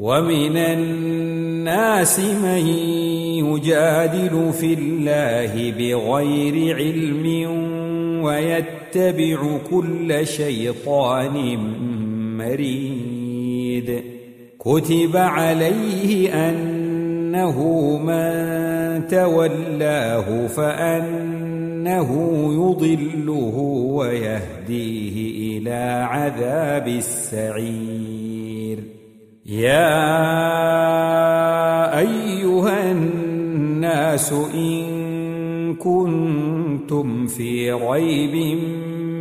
ومن الناس من يجادل في الله بغير علم ويتبع كل شيطان مريد. كتب عليه أنه من تولاه فأنه يضله ويهديه إلى عذاب السعير. يا أيها الناس إن كنتم في ريب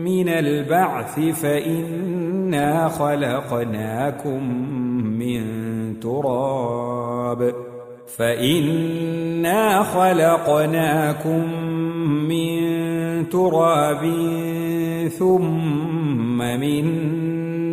من البعث فإنا خلقناكم من تراب فإنا خلقناكم من تراب ثم من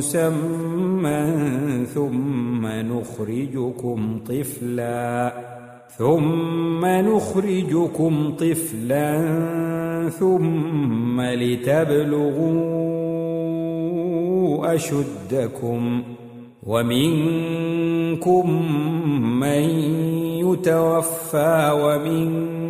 مسمى ثم نخرجكم طفلا. ثم نخرجكم طفلا ثم لتبلغوا أشدكم. ومنكم من يتوفى ومنكم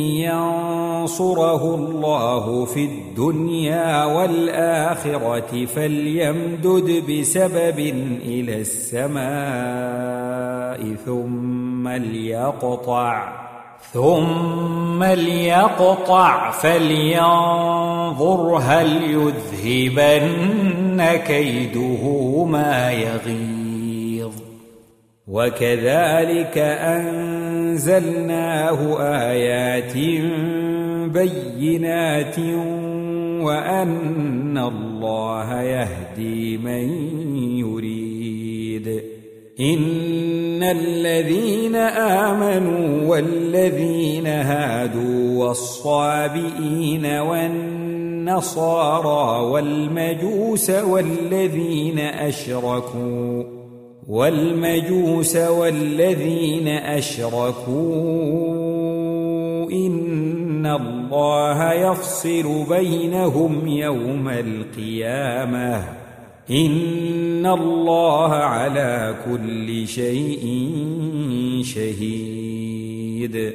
ينصره الله في الدنيا والآخرة فليمدد بسبب إلى السماء ثم ليقطع ثم ليقطع فلينظر هل يذهبن كيده ما يغيظ وكذلك أنزلناه آيات بينات وأن الله يهدي من يريد. إن الذين آمنوا والذين هادوا والصابئين والنصارى والمجوس والذين أشركوا والمجوس والذين أشركوا إن الله يفصل بينهم يوم القيامة. إن الله على كل شيء شهيد.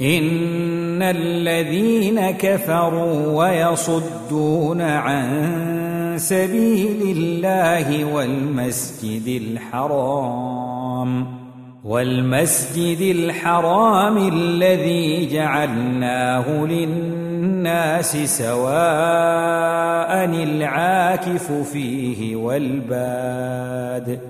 ان الذين كفروا ويصدون عن سبيل الله والمسجد الحرام والمسجد الحرام الذي جعلناه للناس سواء العاكف فيه والباد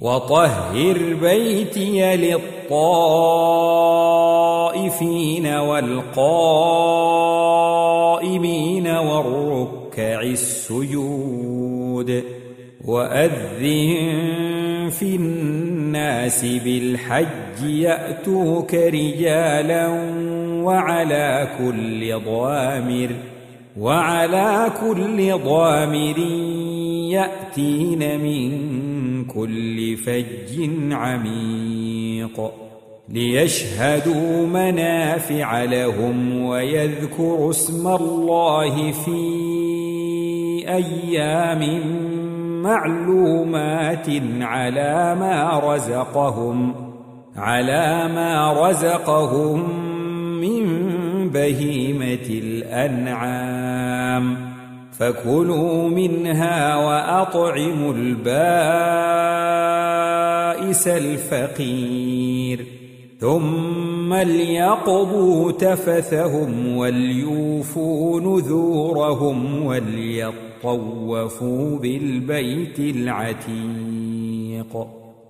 وطهر بيتي للطائفين والقائمين والركع السجود وأذن في الناس بالحج يأتوك رجالا وعلى كل ضامر وعلى كل ضامر يأتين من كل فج عميق ليشهدوا منافع لهم ويذكروا اسم الله في أيام معلومات على ما رزقهم على ما رزقهم من بهيمة الأنعام. فكلوا منها وأطعموا البائس الفقير. ثم ليقضوا تفثهم وليوفوا نذورهم وليطوفوا بالبيت العتيق.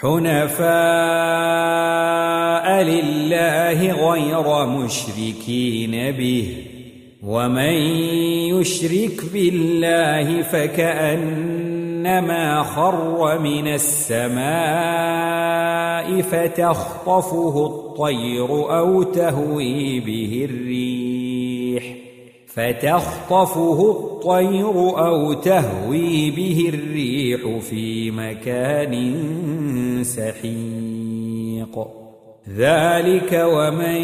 حنفاء لله غير مشركين به ومن يشرك بالله فكأنما خر من السماء فتخطفه الطير أو تهوي به الريح فتخطفه الطير أو تهوي به الريح في مكان سحيق. ذلك ومن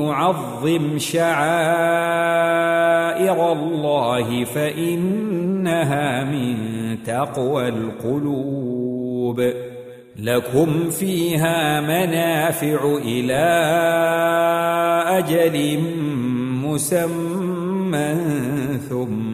يعظم شعائر الله فإنها من تقوى القلوب. لكم فيها منافع إلى أجل مسمى ثم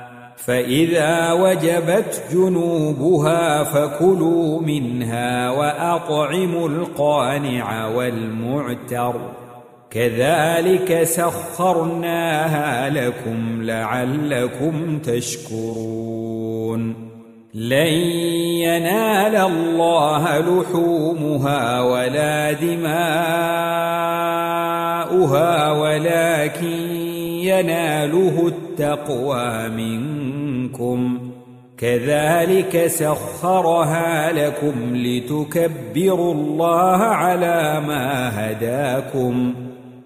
فإذا وجبت جنوبها فكلوا منها وأطعموا القانع والمعتر. كذلك سخرناها لكم لعلكم تشكرون. لن ينال الله لحومها ولا دماؤها ولكن يناله التقوى منكم كذلك سخرها لكم لتكبروا الله على ما هداكم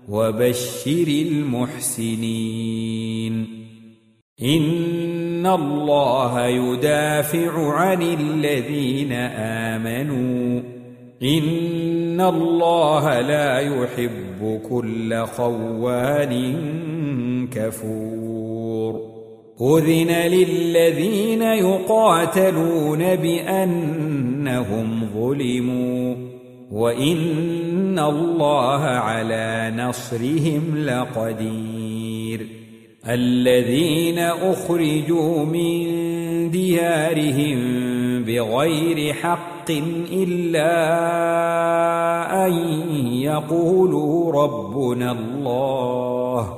وبشر المحسنين. إن الله يدافع عن الذين آمنوا ان الله لا يحب كل خوان كفور اذن للذين يقاتلون بانهم ظلموا وان الله على نصرهم لقدير الذين أخرجوا من ديارهم بغير حق إلا أن يقولوا ربنا الله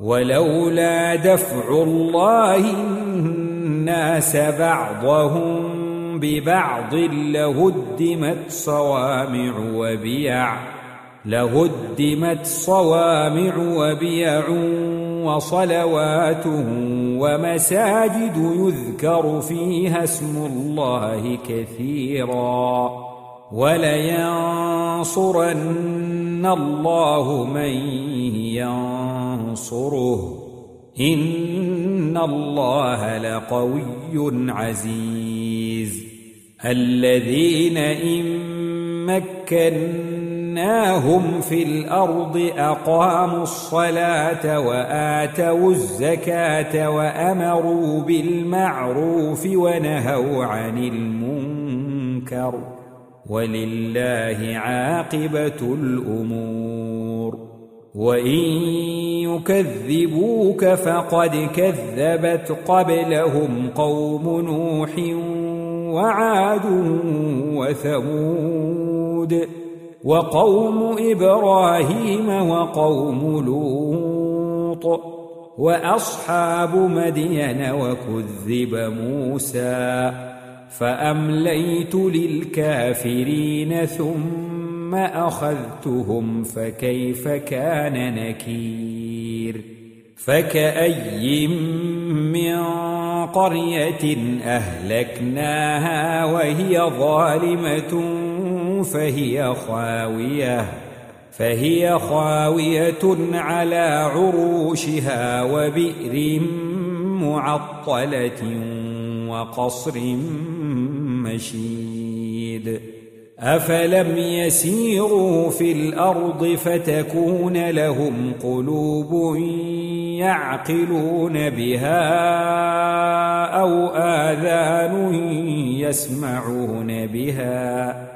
ولولا دفع الله الناس بعضهم ببعض لهدمت صوامع وبيع لهدمت صوامع وبيع وصلوات ومساجد يذكر فيها اسم الله كثيرا ولينصرن الله من ينصره إن الله لقوي عزيز الذين إن مكناهم في الأرض اقاموا الصلاه واتوا الزكاه وامروا بالمعروف ونهوا عن المنكر ولله عاقبه الأمور وان يكذبوك فقد كذبت قبلهم قوم نوح وعاد وثمود وقوم إبراهيم وقوم لوط وأصحاب مدين وكذب موسى فأمليت للكافرين ثم أخذتهم فكيف كان نكير فكأي من قرية أهلكناها وهي ظالمة فهي خاوية فهي خاوية على عروشها وبئر معطلة وقصر مشيد. أفلم يسيروا في الأرض فتكون لهم قلوب يعقلون بها أو آذان يسمعون بها.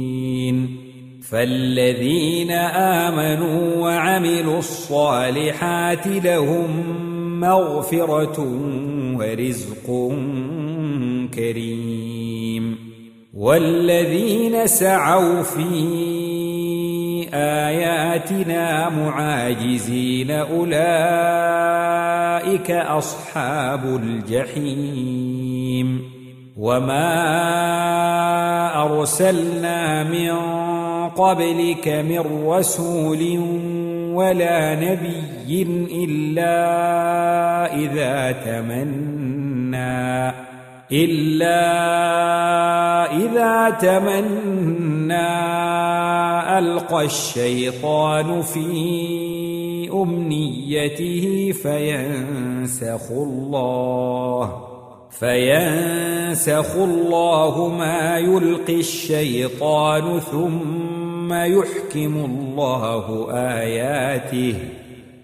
فالذين آمنوا وعملوا الصالحات لهم مغفرة ورزق كريم والذين سعوا في آياتنا معاجزين أولئك أصحاب الجحيم وما أرسلنا من قبلك من رسول ولا نبي إلا إذا تمنى إلا إذا تمنى ألقى الشيطان في أمنيته فينسخ الله فينسخ الله ما يلقي الشيطان ثم يحكم الله آياته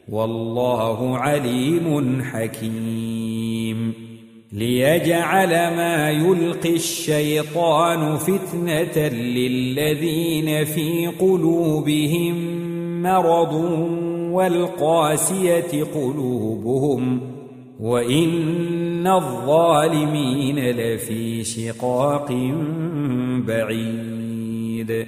والله عليم حكيم ليجعل ما يلقي الشيطان فتنة للذين في قلوبهم مرض والقاسية قلوبهم وإن الظالمين لفي شقاق بعيد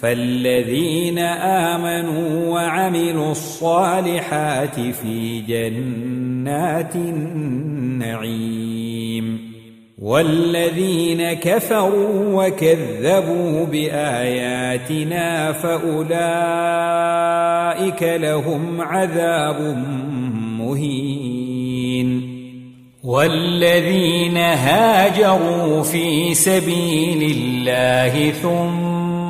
فالذين امنوا وعملوا الصالحات في جنات النعيم والذين كفروا وكذبوا باياتنا فاولئك لهم عذاب مهين والذين هاجروا في سبيل الله ثم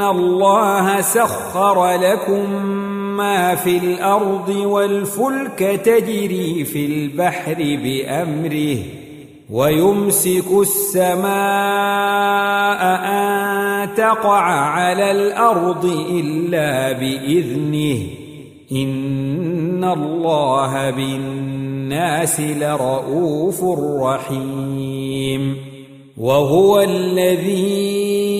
أن الله سخر لكم ما في الأرض والفلك تجري في البحر بأمره ويمسك السماء أن تقع على الأرض إلا بإذنه إن الله بالناس لرءوف رحيم وهو الذي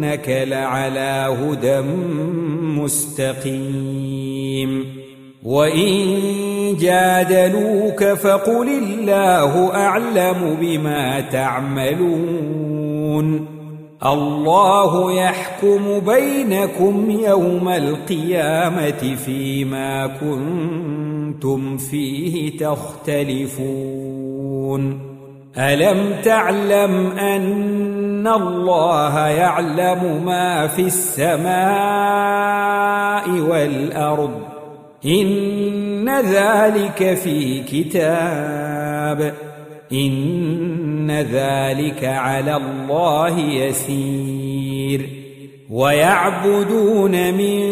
وإنك لعلى هدى مستقيم. وإن جادلوك فقل الله أعلم بما تعملون. الله يحكم بينكم يوم القيامة فيما كنتم فيه تختلفون. ألم تعلم أن الله يعلم ما في السماء والأرض؟ إن ذلك في كتاب. إن ذلك على الله يسير. ويعبدون من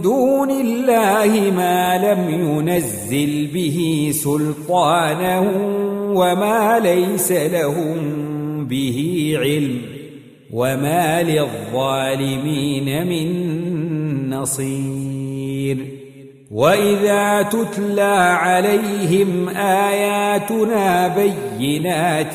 دون الله ما لم ينزل به سلطانا وما ليس لهم به علم وما للظالمين من نصير واذا تتلى عليهم اياتنا بينات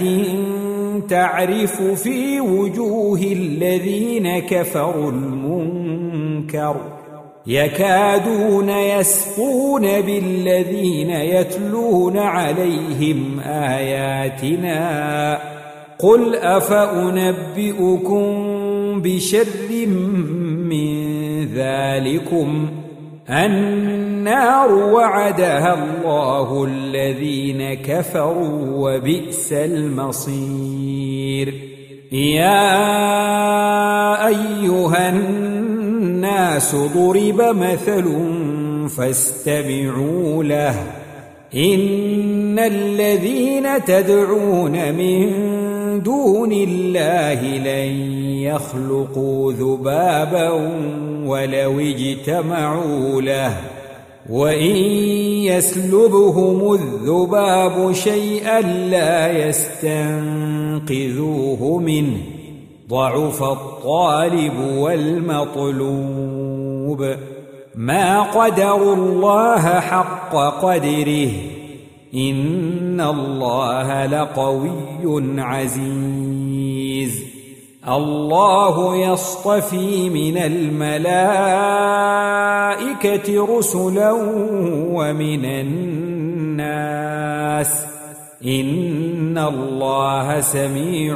تعرف في وجوه الذين كفروا المنكر يكادون يسقون بالذين يتلون عليهم آياتنا. قل أفأنبئكم بشر من ذلكم؟ النار وعدها الله الذين كفروا وبئس المصير. يا أيها الناس ضرب مثل فاستمعوا له. إن الذين تدعون من دون الله لن يخلقوا ذبابا ولو اجتمعوا له. وإن يسلبهم الذباب شيئا لا يستنقذوه منه. ضعف الطالب والمطلوب. ما قدروا الله حق قدره. إن الله لقوي عزيز. الله يصطفي من الملائكة رسلا ومن الناس. إن الله سميع